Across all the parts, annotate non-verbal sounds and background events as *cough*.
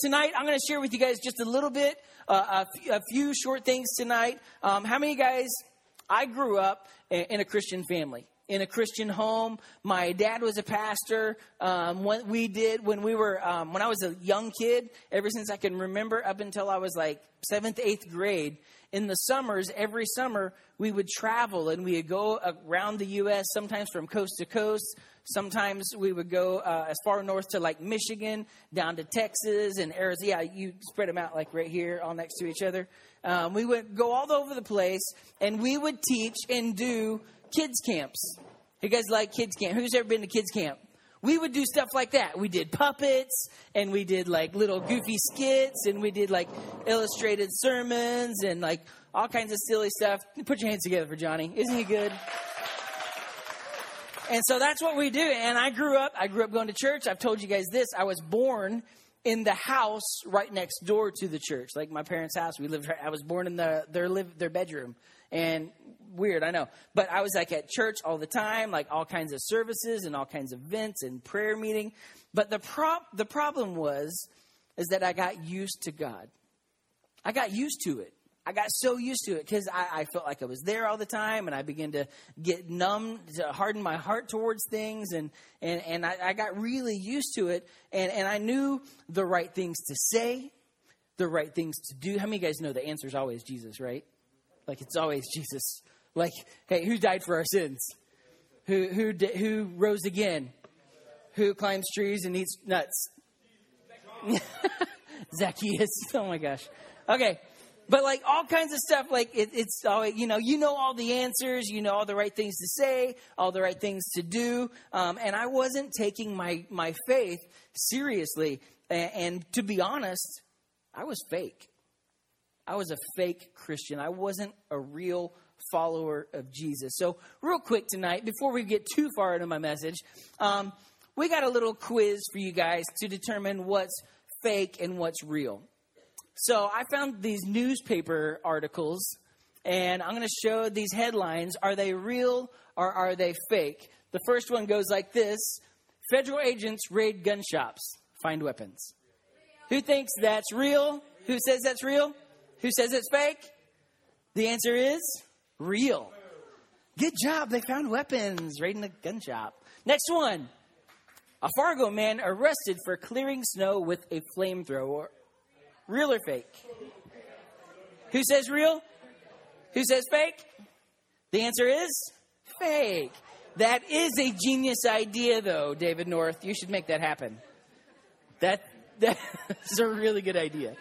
Tonight, I'm going to share with you guys just a little bit, uh, a, f- a few short things tonight. Um, how many guys? I grew up in a Christian family, in a Christian home. My dad was a pastor. Um, what we did when we were, um, when I was a young kid, ever since I can remember, up until I was like seventh, eighth grade, in the summers, every summer, we would travel and we would go around the U.S., sometimes from coast to coast. Sometimes we would go uh, as far north to like Michigan, down to Texas and Arizona. Yeah, you spread them out like right here, all next to each other. Um, we would go all over the place and we would teach and do kids camps. You guys like kids camp? Who's ever been to kids camp? we would do stuff like that. We did puppets and we did like little goofy skits and we did like illustrated sermons and like all kinds of silly stuff. Put your hands together for Johnny. Isn't he good? And so that's what we do. And I grew up, I grew up going to church. I've told you guys this. I was born in the house right next door to the church, like my parents' house. We lived. I was born in the their live their bedroom, and weird, I know. But I was like at church all the time, like all kinds of services and all kinds of events and prayer meeting. But the prop the problem was is that I got used to God. I got used to it. I got so used to it because I, I, felt like I was there all the time, and I began to get numb, to harden my heart towards things, and and and I, I got really used to it, and and I knew the right things to say, the right things to do. How many of you guys know the answer is always Jesus, right? Like it's always Jesus. Like, hey, who died for our sins? Who who who rose again? Who climbs trees and eats nuts? *laughs* Zacchaeus. Oh my gosh. Okay but like all kinds of stuff like it, it's always you know you know all the answers you know all the right things to say all the right things to do. Um, and i wasn't taking my my faith seriously. And, and to be honest i was fake. I was a fake christian. I wasn't a real follower of jesus. So real quick tonight before we get too far into my message um, we got a little quiz for you guys to determine what's fake and what's real so I found these newspaper articles, and I'm going to show these headlines. Are they real or are they fake? The first one goes like this Federal agents raid gun shops, find weapons. Who thinks that's real? Who says that's real? Who says it's fake? The answer is real. Good job. They found weapons raiding a gun shop. Next one. A Fargo man arrested for clearing snow with a flamethrower Real or fake? Who says real? Who says fake? The answer is fake. That is a genius idea, though, David North. You should make that happen. That *laughs* that is a really good idea.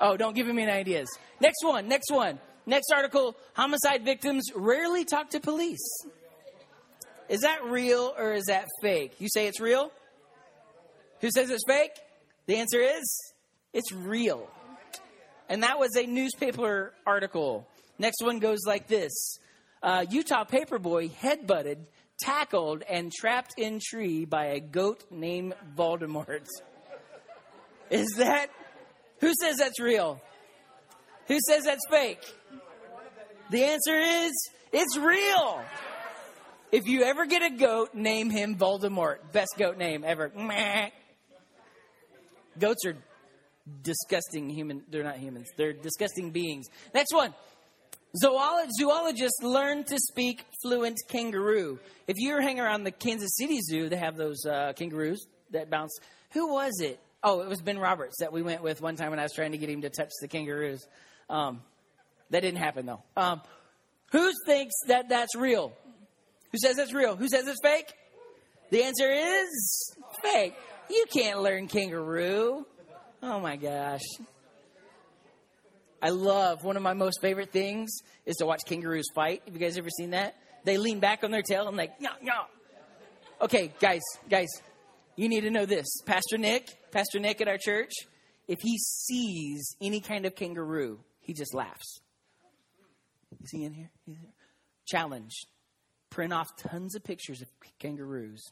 Oh, don't give me any ideas. Next one. Next one. Next article: Homicide victims rarely talk to police. Is that real or is that fake? You say it's real. Who says it's fake? The answer is it's real. And that was a newspaper article. Next one goes like this uh, Utah paperboy headbutted, tackled, and trapped in tree by a goat named Voldemort. *laughs* Is that. Who says that's real? Who says that's fake? The answer is it's real. If you ever get a goat, name him Voldemort. Best goat name ever. Goats are disgusting human. They're not humans. They're disgusting beings. Next one. zoologists learn to speak fluent kangaroo. If you hang around the Kansas City Zoo, they have those uh, kangaroos that bounce. Who was it? Oh, it was Ben Roberts that we went with one time when I was trying to get him to touch the kangaroos. Um, that didn't happen though. Um, who thinks that that's real? Who says it's real? Who says it's fake? The answer is fake. You can't learn kangaroo. Oh my gosh. I love one of my most favorite things is to watch kangaroos fight. Have you guys ever seen that? They lean back on their tail and like, no, no. Okay, guys, guys, you need to know this. Pastor Nick, Pastor Nick at our church, if he sees any kind of kangaroo, he just laughs. Is he in here? Challenge. Print off tons of pictures of kangaroos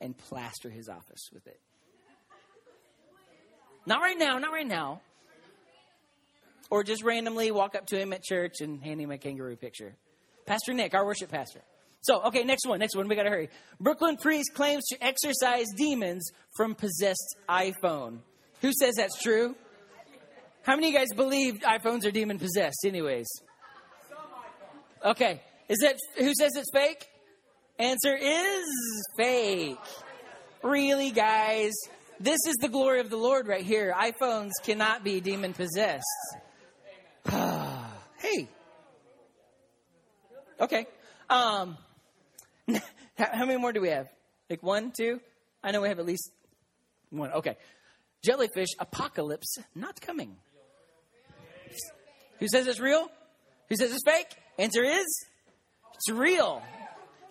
and plaster his office with it. Not right now, not right now. Or just randomly walk up to him at church and hand him a kangaroo picture. Pastor Nick, our worship pastor. So, okay, next one, next one. We got to hurry. Brooklyn priest claims to exorcise demons from possessed iPhone. Who says that's true? How many of you guys believe iPhones are demon possessed, anyways? Okay. Is that who says it's fake? Answer is fake. Really, guys? This is the glory of the Lord right here. iPhones cannot be demon possessed. *sighs* hey. Okay. Um, *laughs* how many more do we have? Like one, two? I know we have at least one. Okay. Jellyfish apocalypse not coming. Who says it's real? Who says it's fake? Answer is it's real.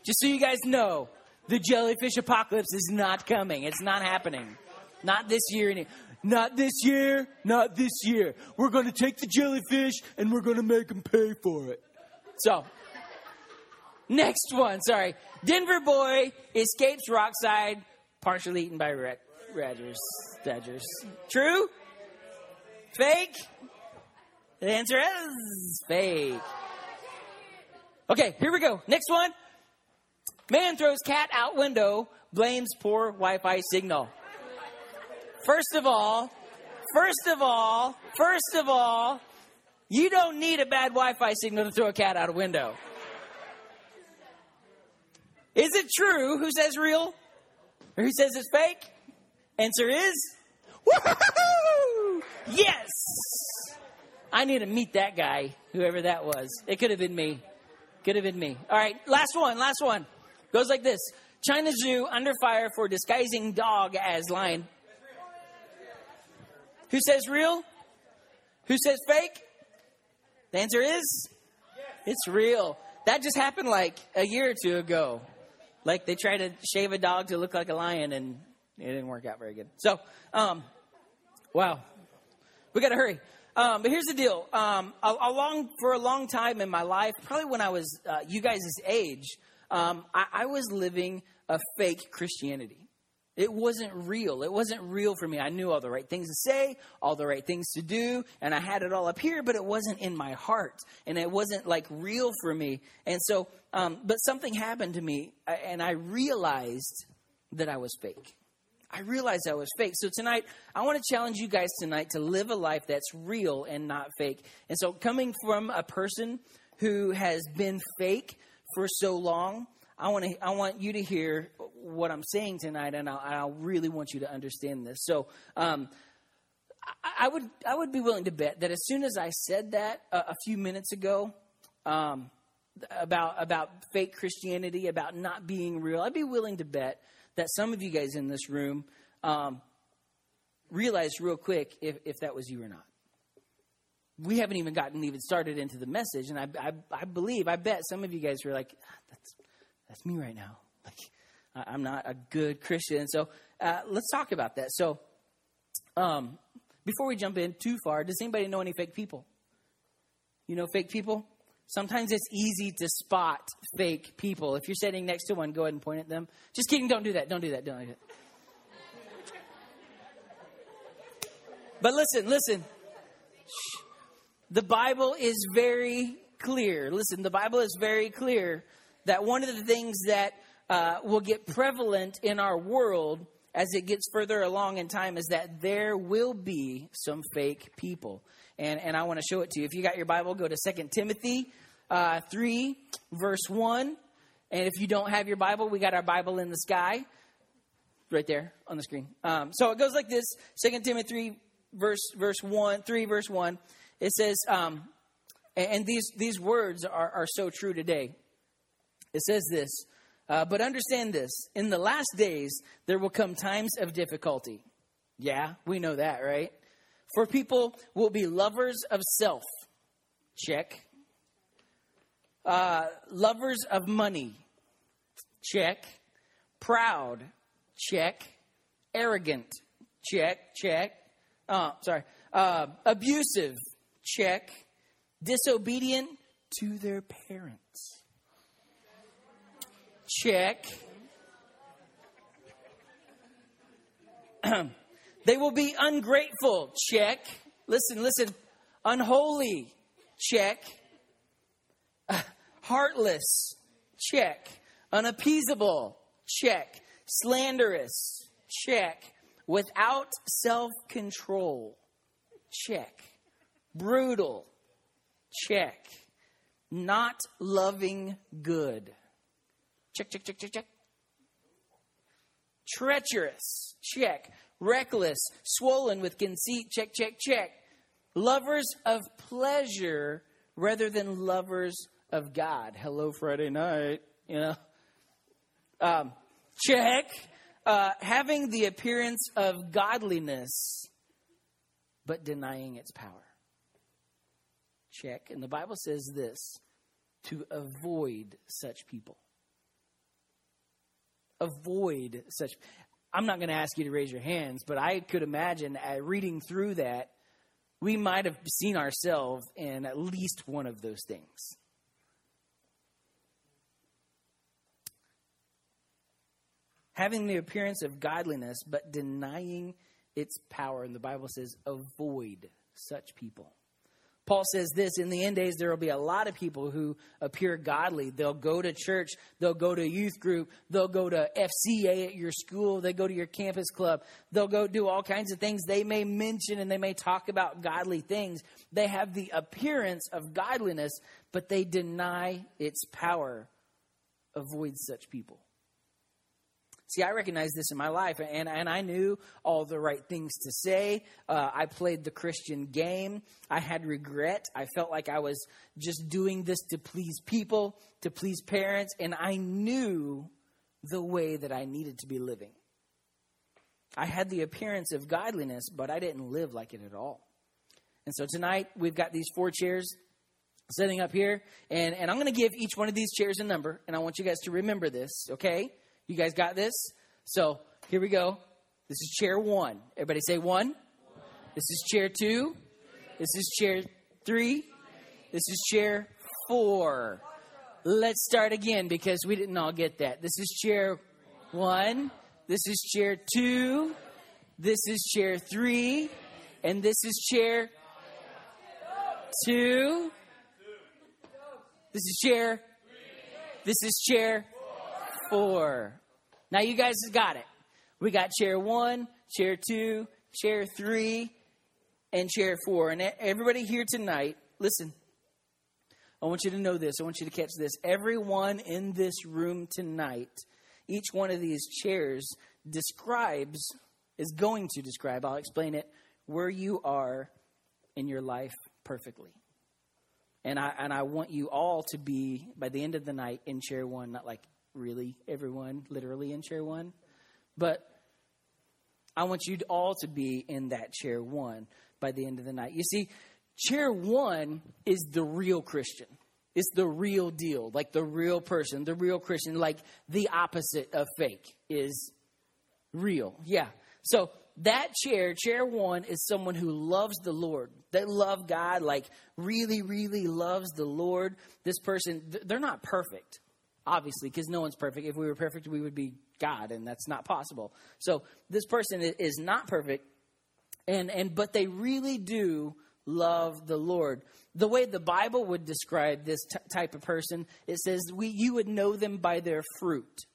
Just so you guys know, the jellyfish apocalypse is not coming. It's not happening. Not this year. Not this year. Not this year. We're going to take the jellyfish and we're going to make them pay for it. So, next one. Sorry. Denver boy escapes Rockside, partially eaten by rat, Badgers. Badgers. True? Fake? The answer is fake. Okay, here we go. Next one. Man throws cat out window, blames poor Wi Fi signal. First of all, first of all, first of all, you don't need a bad Wi Fi signal to throw a cat out a window. Is it true? Who says real? Or who says it's fake? Answer is Woo-hoo-hoo! Yes! I need to meet that guy, whoever that was. It could have been me. Could have been me. All right, last one, last one. Goes like this China Zoo under fire for disguising dog as lion. Who says real? Who says fake? The answer is it's real. That just happened like a year or two ago. Like they tried to shave a dog to look like a lion and it didn't work out very good. So, um, wow, we got to hurry. Um, but here's the deal. Um, along for a long time in my life, probably when I was uh, you guys' age, um, I, I was living a fake Christianity. It wasn't real. It wasn't real for me. I knew all the right things to say, all the right things to do, and I had it all up here, but it wasn't in my heart. And it wasn't like real for me. And so, um, but something happened to me, and I realized that I was fake. I realized I was fake. So tonight, I want to challenge you guys tonight to live a life that's real and not fake. And so, coming from a person who has been fake for so long, I want to I want you to hear what I'm saying tonight, and I, I really want you to understand this. So, um, I, I, would I would be willing to bet that as soon as I said that a, a few minutes ago. Um, about about fake Christianity, about not being real, I'd be willing to bet that some of you guys in this room um, realized real quick if, if that was you or not. We haven't even gotten even started into the message, and I, I, I believe, I bet some of you guys were like, ah, that's, that's me right now. *laughs* Like, I'm not a good Christian. So uh, let's talk about that. So, um, before we jump in too far, does anybody know any fake people? You know fake people? Sometimes it's easy to spot fake people. If you're sitting next to one, go ahead and point at them. Just kidding, don't do that. Don't do that. Don't do that. But listen, listen. The Bible is very clear. Listen, the Bible is very clear that one of the things that uh, will get prevalent in our world as it gets further along in time is that there will be some fake people. And, and I want to show it to you. If you got your Bible, go to 2 Timothy uh, 3, verse 1. And if you don't have your Bible, we got our Bible in the sky right there on the screen. Um, so it goes like this 2 Timothy 3, verse, verse 1, 3, verse 1. It says, um, and these, these words are, are so true today. It says this, uh, but understand this in the last days, there will come times of difficulty. Yeah, we know that, right? For people will be lovers of self. Check. Uh, lovers of money. Check. Proud. Check. Arrogant. Check. Check. Uh, sorry. Uh, abusive. Check. Disobedient to their parents. Check. *clears throat* they will be ungrateful. Check. Listen, listen. Unholy. Check *sighs* heartless, check. Unappeasable, check. Slanderous, check. without self control. Check. Brutal. Check. Not loving good. Check, check, check, check, check. Treacherous. Check. Reckless. Swollen with conceit. Check, check, check. Lovers of pleasure rather than lovers of God. Hello, Friday night. You know? Um, check. Uh, having the appearance of godliness, but denying its power. Check. And the Bible says this to avoid such people. Avoid such. I'm not going to ask you to raise your hands, but I could imagine reading through that, we might have seen ourselves in at least one of those things. having the appearance of godliness, but denying its power. And the Bible says, avoid such people. Paul says this in the end days, there will be a lot of people who appear godly. They'll go to church, they'll go to youth group, they'll go to FCA at your school, they go to your campus club, they'll go do all kinds of things. They may mention and they may talk about godly things. They have the appearance of godliness, but they deny its power. Avoid such people. See, I recognized this in my life, and, and I knew all the right things to say. Uh, I played the Christian game. I had regret. I felt like I was just doing this to please people, to please parents, and I knew the way that I needed to be living. I had the appearance of godliness, but I didn't live like it at all. And so tonight, we've got these four chairs sitting up here, and, and I'm going to give each one of these chairs a number, and I want you guys to remember this, okay? You guys got this? So here we go. This is chair one. Everybody say one. one. This is chair two. This is chair three. This is chair four. Let's start again because we didn't all get that. This is chair one. This is chair two. This is chair three. And this is chair two. This is chair. This is chair four. Now you guys got it. We got chair one, chair two, chair three, and chair four. And everybody here tonight, listen. I want you to know this. I want you to catch this. Everyone in this room tonight, each one of these chairs describes, is going to describe, I'll explain it, where you are in your life perfectly. And I, and I want you all to be, by the end of the night, in chair one, not like really everyone literally in chair one, but I want you all to be in that chair one by the end of the night. You see, chair one is the real Christian. It's the real deal, like the real person, the real Christian, like the opposite of fake is real. Yeah. So that chair, chair one, is someone who loves the Lord. They love God, like really, really loves the Lord. This person, they're not perfect obviously, because no one's perfect. If we were perfect, we would be God, and that's not possible. So this person is not perfect, and and but they really do love the Lord. The way the Bible would describe this t- type of person, it says we you would know them by their fruit,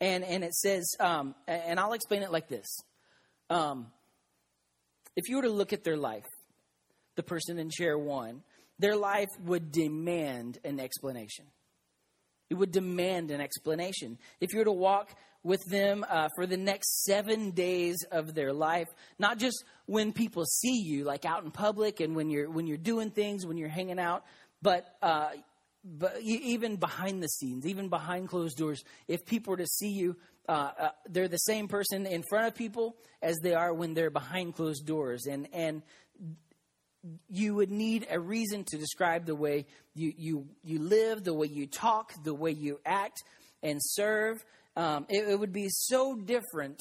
and and it says, um, and I'll explain it like this: um, if you were to look at their life, the person in chair one, their life would demand an explanation. It would demand an explanation. If you were to walk with them uh, for the next seven days of their life, not just when people see you, like out in public and when you're when you're doing things, when you're hanging out, but uh, but even behind the scenes, even behind closed doors, if people were to see you, uh, uh, they're the same person in front of people as they are when they're behind closed doors, and and you would need a reason to describe the way you, you, you live, the way you talk, the way you act and serve. Um, it, it would be so different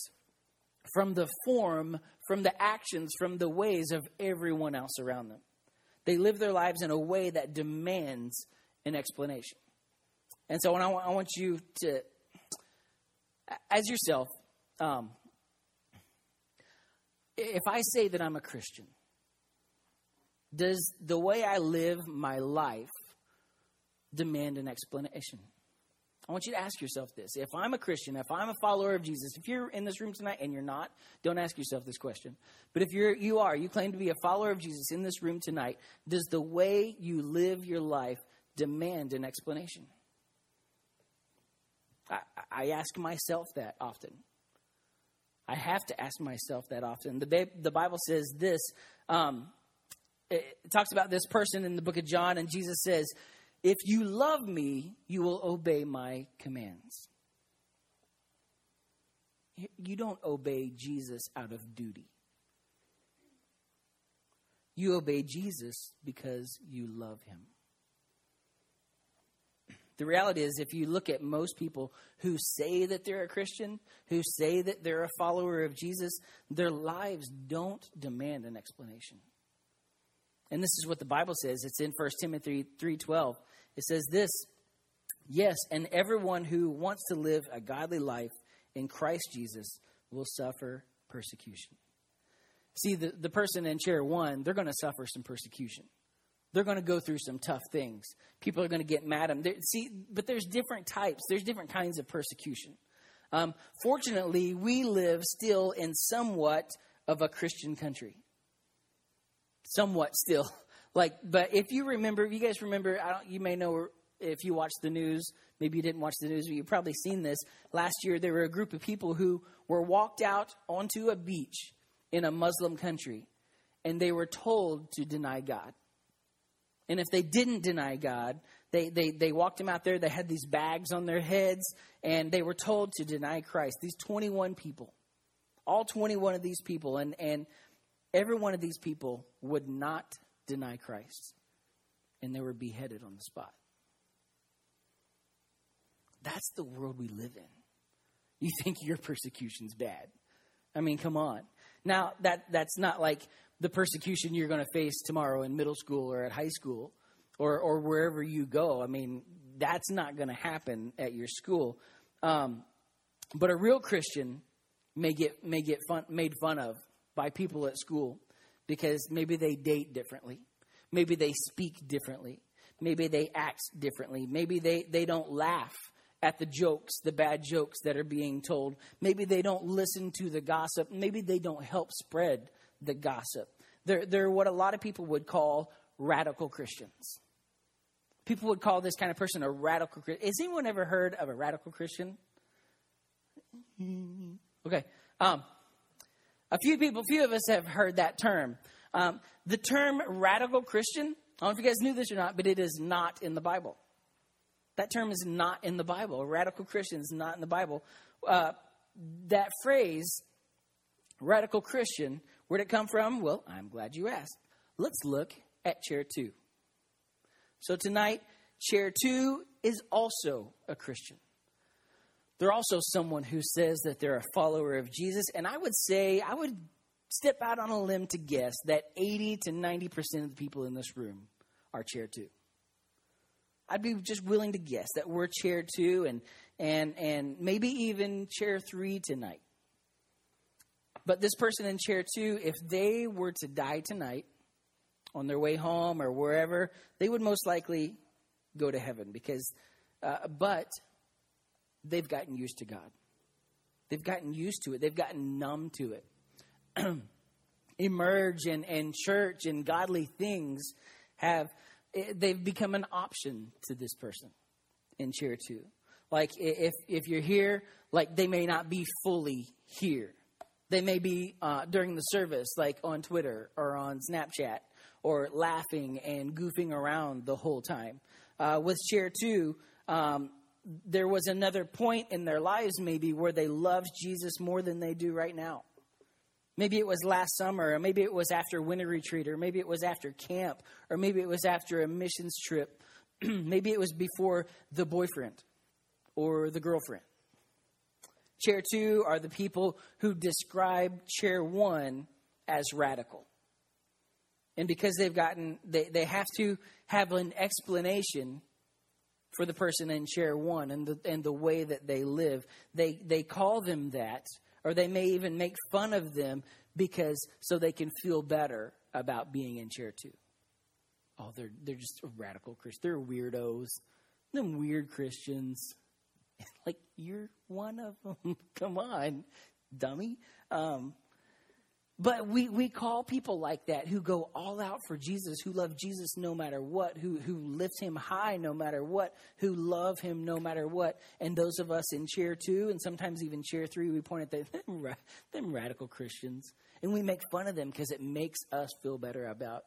from the form, from the actions, from the ways of everyone else around them. They live their lives in a way that demands an explanation. And so, I, want, you to, as yourself, um, if I say that I'm a Christian, does the way I live my life demand an explanation? I want you to ask yourself this. If I'm a Christian, if I'm a follower of Jesus, if you're in this room tonight and you're not, don't ask yourself this question. But if you're you are, you claim to be a follower of Jesus in this room tonight, does the way you live your life demand an explanation? I, I ask myself that often. I have to ask myself that often. The, the Bible says this. Um, it talks about this person in the book of John, and Jesus says, if you love me, you will obey my commands. You don't obey Jesus out of duty. You obey Jesus because you love him. The reality is, if you look at most people who say that they're a Christian, who say that they're a follower of Jesus, their lives don't demand an explanation. And this is what the Bible says. It's in 1 Timothy 3:12. It says this, "Yes, and everyone who wants to live a godly life in Christ Jesus will suffer persecution." See, the, the person in chair 1, they're going to suffer some persecution. They're going to go through some tough things. People are going to get mad at them. see, but there's different types. There's different kinds of persecution. Um, fortunately, we live still in somewhat of a Christian country somewhat still. *laughs* Like, but if you remember, if you guys remember, I don't, you may know if you watched the news, maybe you didn't watch the news, but you've probably seen this. Last year, there were a group of people who were walked out onto a beach in a Muslim country, and they were told to deny God. And if they didn't deny God, they, they, they walked them out there, they had these bags on their heads, and they were told to deny Christ. These 21 people, all 21 of these people, and, and Every one of these people would not deny Christ, and they were beheaded on the spot. That's the world we live in. You think your persecution's bad. I mean, come on. Now, that, that's not like the persecution you're going to face tomorrow in middle school or at high school or, or wherever you go. I mean, that's not going to happen at your school. Um, but a real Christian may get, may get fun, made fun of by people at school because maybe they date differently. Maybe they speak differently. Maybe they act differently. Maybe they, they don't laugh at the jokes, the bad jokes that are being told. Maybe they don't listen to the gossip. Maybe they don't help spread the gossip. They're, they're what a lot of people would call radical Christians. People would call this kind of person a radical Christian. Has anyone ever heard of a radical Christian? *laughs* Okay. Um, a few people, few of us have heard that term. Um, the term radical Christian, I don't know if you guys knew this or not, but it is not in the Bible. That term is not in the Bible. Radical Christian is not in the Bible. Uh, that phrase, radical Christian, where'd it come from? Well, I'm glad you asked. Let's look at chair two. So tonight, chair two is also a Christian. They're also someone who says that they're a follower of Jesus. And I would say, I would step out on a limb to guess that 80 to 90% of the people in this room are chair two. I'd be just willing to guess that we're chair two and, and, and maybe even chair three tonight. But this person in chair two, if they were to die tonight on their way home or wherever, they would most likely go to heaven because, uh, but they've gotten used to God. They've gotten used to it. They've gotten numb to it. *clears throat* Emerge and, and church and godly things have eh, they've become an option to this person in chair two. Like if if you're here, like they may not be fully here. They may be uh, during the service, like on Twitter or on Snapchat, or laughing and goofing around the whole time. Uh, with chair two, um, there was another point in their lives, maybe, where they loved Jesus more than they do right now. Maybe it was last summer, or maybe it was after winter retreat, or maybe it was after camp, or maybe it was after a missions trip. *clears throat* maybe it was before the boyfriend or the girlfriend. Chair two are the people who describe chair one as radical. And because they've gotten, they, they have to have an explanation for the person in chair one and the, and the way that they live. They, they call them that, or they may even make fun of them because so they can feel better about being in chair two. Oh, they're, they're just radical Christians. They're weirdos. Them weird Christians. *laughs* like, you're one of them. *laughs* Come on, dummy. Um, but we, we call people like that who go all out for Jesus, who love Jesus no matter what, who, who lift him high no matter what, who love him no matter what. And those of us in chair two and sometimes even chair three, we point at them, *laughs* them radical Christians. And we make fun of them because it makes us feel better about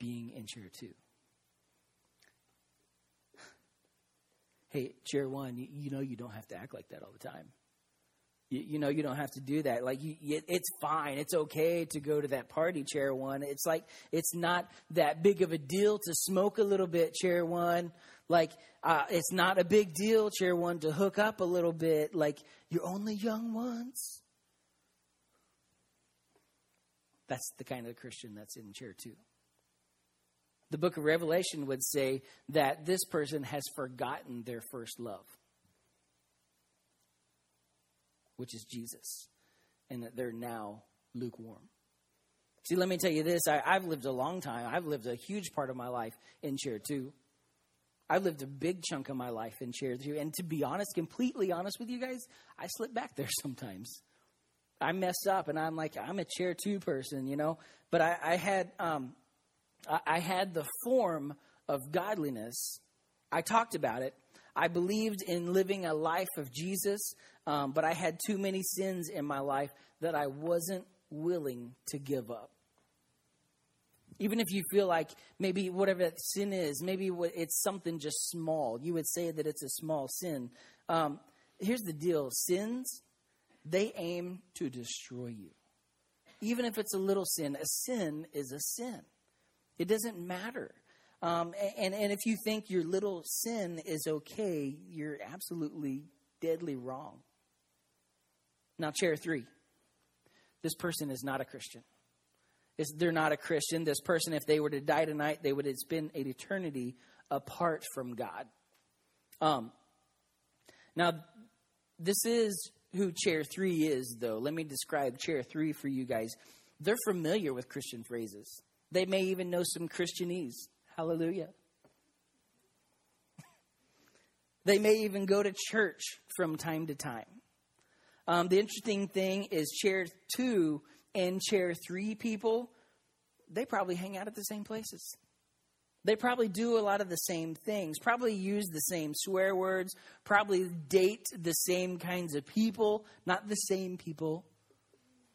being in chair two. Hey, chair one, you, you know you don't have to act like that all the time. You, you, know, you don't have to do that. Like, you, it's fine. It's okay to go to that party, chair one. It's like, it's not that big of a deal to smoke a little bit, chair one. Like, uh, it's not a big deal, chair one, to hook up a little bit. Like, you're only young once. That's the kind of Christian that's in chair two. The book of Revelation would say that this person has forgotten their first love which is Jesus, and that they're now lukewarm. See, let me tell you this I, have lived a long time. I've lived a huge part of my life in chair two. I've lived a big chunk of my life in chair two. And to be honest, completely honest with you guys, I slip back there *laughs* sometimes. I mess up and I'm like, I'm a chair two person, you know? But I, I had um, I, I had the form of godliness. I talked about it. I believed in living a life of Jesus. Um, but I had too many sins in my life that I wasn't willing to give up. Even if you feel like maybe whatever that sin is, maybe it's something just small, you would say that it's a small sin. Um, here's the deal sins, they aim to destroy you. Even if it's a little sin, a sin is a sin. It doesn't matter. Um, and, and if you think your little sin is okay, you're absolutely deadly wrong. Now, chair three. This person is not a Christian. It's, they're not a Christian. This person, if they were to die tonight, they would spend an eternity apart from God. Um, now, this is who chair three is, though. Let me describe chair three for you guys. They're familiar with Christian phrases, they may even know some Christianese. Hallelujah. *laughs* they may even go to church from time to time. Um, the interesting thing is, chair two and chair three people, they probably hang out at the same places. They probably do a lot of the same things, probably use the same swear words, probably date the same kinds of people, not the same people,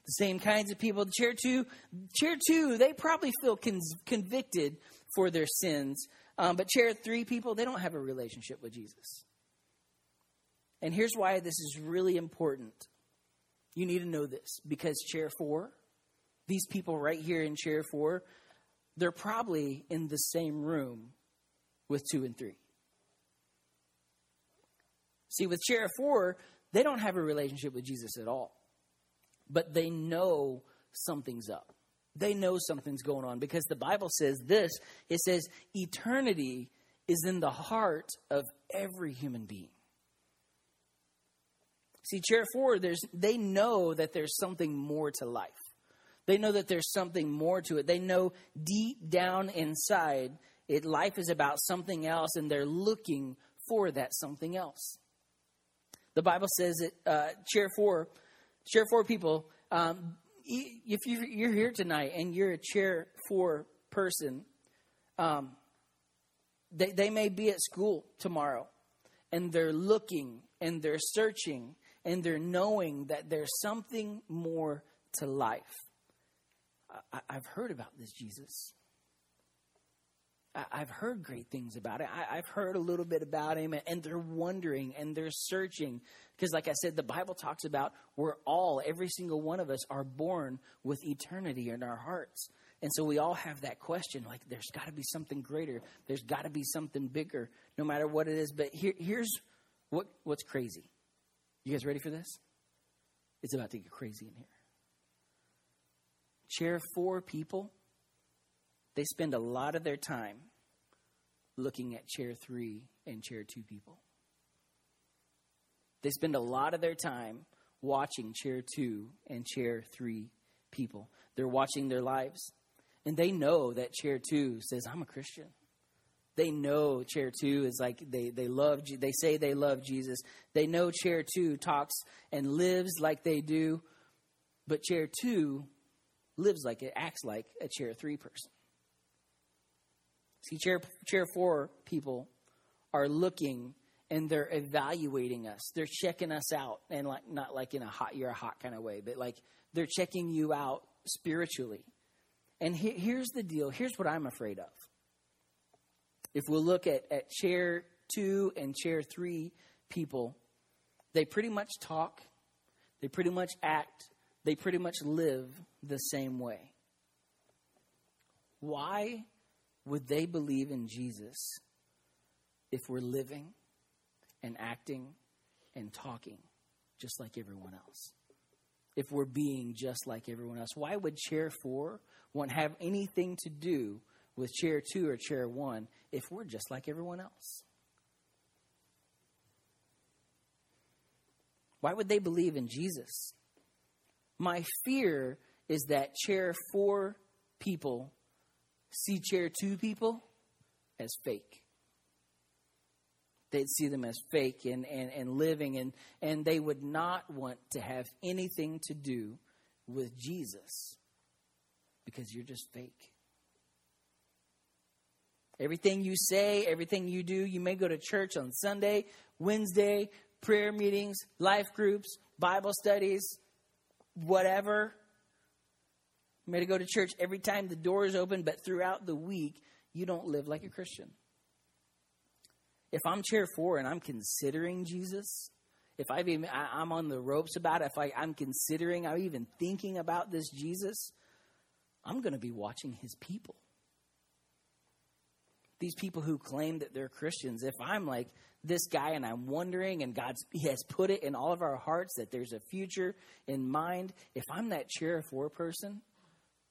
the same kinds of people. Chair two, chair two, they probably feel con- convicted for their sins. Um, but chair three people, they don't have a relationship with Jesus. And here's why this is really important. You need to know this because chair four, these people right here in chair four, they're probably in the same room with two and three. See, with chair four, they don't have a relationship with Jesus at all, but they know something's up. They know something's going on because the Bible says this it says, eternity is in the heart of every human being. See, chair four, there's, they know that there's something more to life. They know that there's something more to it. They know deep down inside, it, life is about something else, and they're looking for that something else. The Bible says that uh, chair four, chair four people, um, if you're here tonight and you're a chair four person, um, they, they may be at school tomorrow and they're looking and they're searching and they're knowing that there's something more to life. I, have heard about this Jesus. I, have heard great things about it. I, have heard a little bit about him, and they're wondering and they're searching. Because, like I said, the Bible talks about we're all, every single one of us, are born with eternity in our hearts. And so we all have that question like, there's got to be something greater. There's got to be something bigger, no matter what it is. But here, here's what, what's crazy you guys ready for this? It's about to get crazy in here. Chair four people, they spend a lot of their time looking at chair three and chair two people. They spend a lot of their time watching chair two and chair three people. They're watching their lives. And they know that chair two says, I'm a Christian. They know chair two is like they, they love, they say they love Jesus. They know chair two talks and lives like they do, but chair two lives like it, acts like a chair three person. See, chair, chair four people are looking and they're evaluating us. They're checking us out, and like not like in a hot you're a hot kind of way, but like they're checking you out spiritually. And he, here's the deal. Here's what I'm afraid of. If we look at, at chair two and chair three people, they pretty much talk, they pretty much act, they pretty much live the same way. Why would they believe in Jesus if we're living and acting and talking just like everyone else? If we're being just like everyone else? Why would chair four want have anything to do with chair two or chair one if we're just like everyone else? Why would they believe in Jesus? My fear is that chair four people see chair two people as fake. They'd see them as fake and, and, and living, and, and they would not want to have anything to do with Jesus because you're just fake. Everything you say, everything you do, you may go to church on Sunday, Wednesday, prayer meetings, life groups, Bible studies, whatever. You may go to church every time the door is open, but throughout the week, you don't live like a Christian. If I'm chair four and I'm considering Jesus, if I've even, I, am on the ropes about it, if I, I'm considering, I'm even thinking about this Jesus, I'm going to be watching his people. These people who claim that they're Christians, if I'm like this guy and I'm wondering and God has put it in all of our hearts that there's a future in mind, if I'm that chair four person,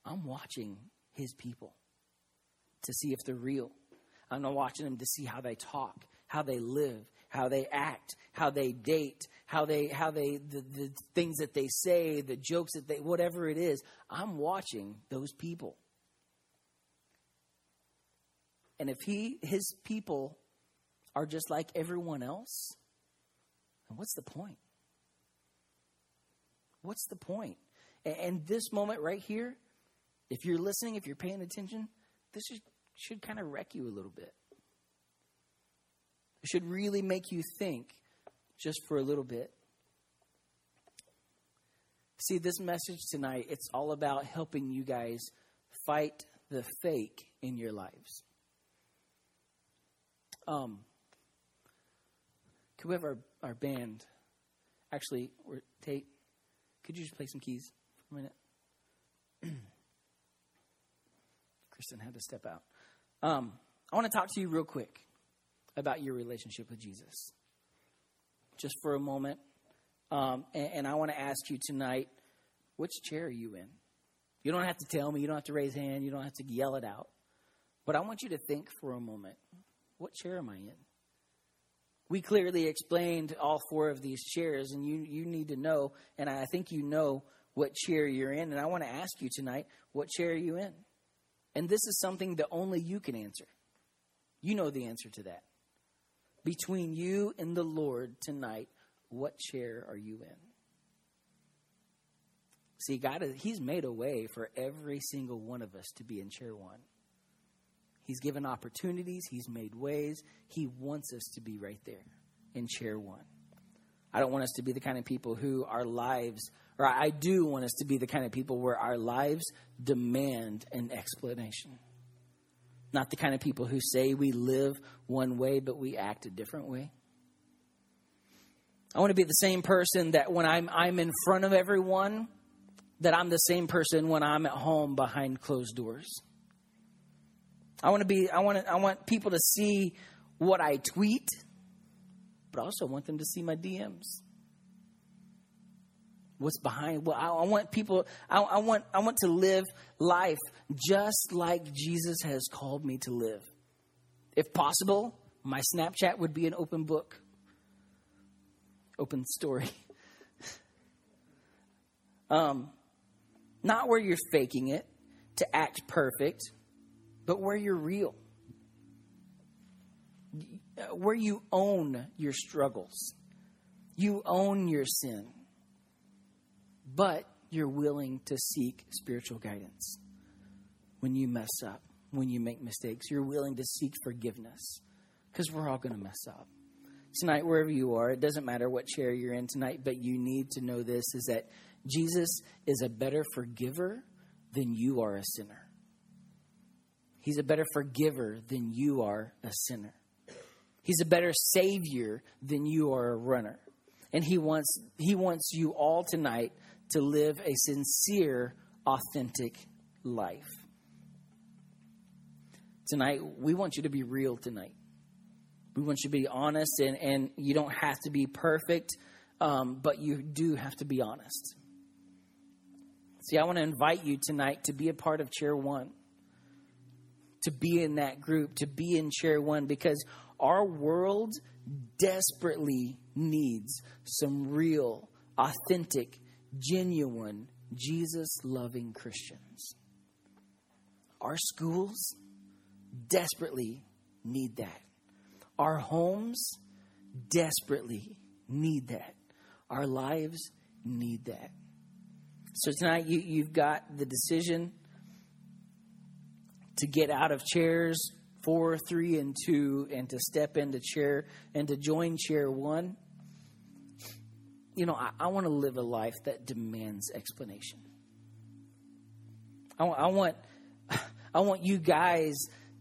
I'm watching his people to see if they're real. I'm not watching them to see how they talk, how they live, how they act, how they date, how they how they the, the things that they say, the jokes that they whatever it is. I'm watching those people. And if he his people are just like everyone else, what's the point? What's the point? And this moment right here, if you're listening, if you're paying attention, this should, should kind of wreck you a little bit. It should really make you think just for a little bit. See, this message tonight, it's all about helping you guys fight the fake in your lives. Um, could we have our, our band? Actually, or Tate, could you just play some keys for a minute? *clears throat* Kristen had to step out. Um, I want to talk to you real quick about your relationship with Jesus. Just for a moment. Um, and, and I want to ask you tonight which chair are you in? You don't have to tell me, you don't have to raise hand, you don't have to yell it out. But I want you to think for a moment what chair am I in? We clearly explained all four of these chairs, and you, you need to know, and I think you know what chair you're in. And I want to ask you tonight what chair are you in? And this is something that only you can answer. You know the answer to that. Between you and the Lord tonight, what chair are you in? See, God, He's made a way for every single one of us to be in chair one. He's given opportunities, He's made ways. He wants us to be right there in chair one. I don't want us to be the kind of people who our lives or I do want us to be the kind of people where our lives demand an explanation. Not the kind of people who say we live one way, but we act a different way. I want to be the same person that when I'm, I'm in front of everyone, that I'm the same person when I'm at home behind closed doors. I want to be, I want, to, I want people to see what I tweet, but also want them to see my DMs what's behind well I, I want people I, I, want i want to live life just like jesus has called me to live. If possible my snapchat would be an open book. Open story. *laughs* Um not where you're faking it to act perfect but where you're real. Where you own your struggles, you own your sin, but you're willing to seek spiritual guidance when you mess up, when you make mistakes. You're willing to seek forgiveness because we're all going to mess up. Tonight, wherever you are, it doesn't matter what chair you're in tonight, but you need to know this is that Jesus is a better forgiver than you are a sinner. He's a better forgiver than you are a sinner. He's a better savior than you are a runner. And he wants he wants you all tonight to live a sincere, authentic life. Tonight, we want you to be real tonight. We want you to be honest, and, and you don't have to be perfect, um, but you do have to be honest. See, I want to invite you tonight to be a part of Chair One, to be in that group, to be in Chair One, because our world desperately needs some real, authentic, genuine, Jesus loving Christians. Our schools desperately need that. Our homes desperately need that. Our lives need that. So tonight you, you've got the decision to get out of chairs four, three, and two and to step into chair and to join chair one. You know, I, I want to live a life that demands explanation. I, I want *laughs* I want you guys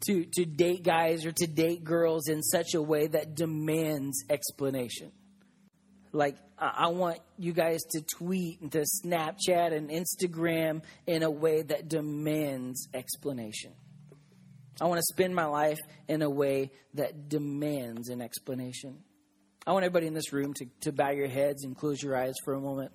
to, to date guys or to date girls in such a way that demands explanation. Like, I want you guys to tweet and to Snapchat and Instagram in a way that demands explanation. I want to spend my life in a way that demands an explanation. I want everybody in this room to, to bow your heads and close your eyes for a moment.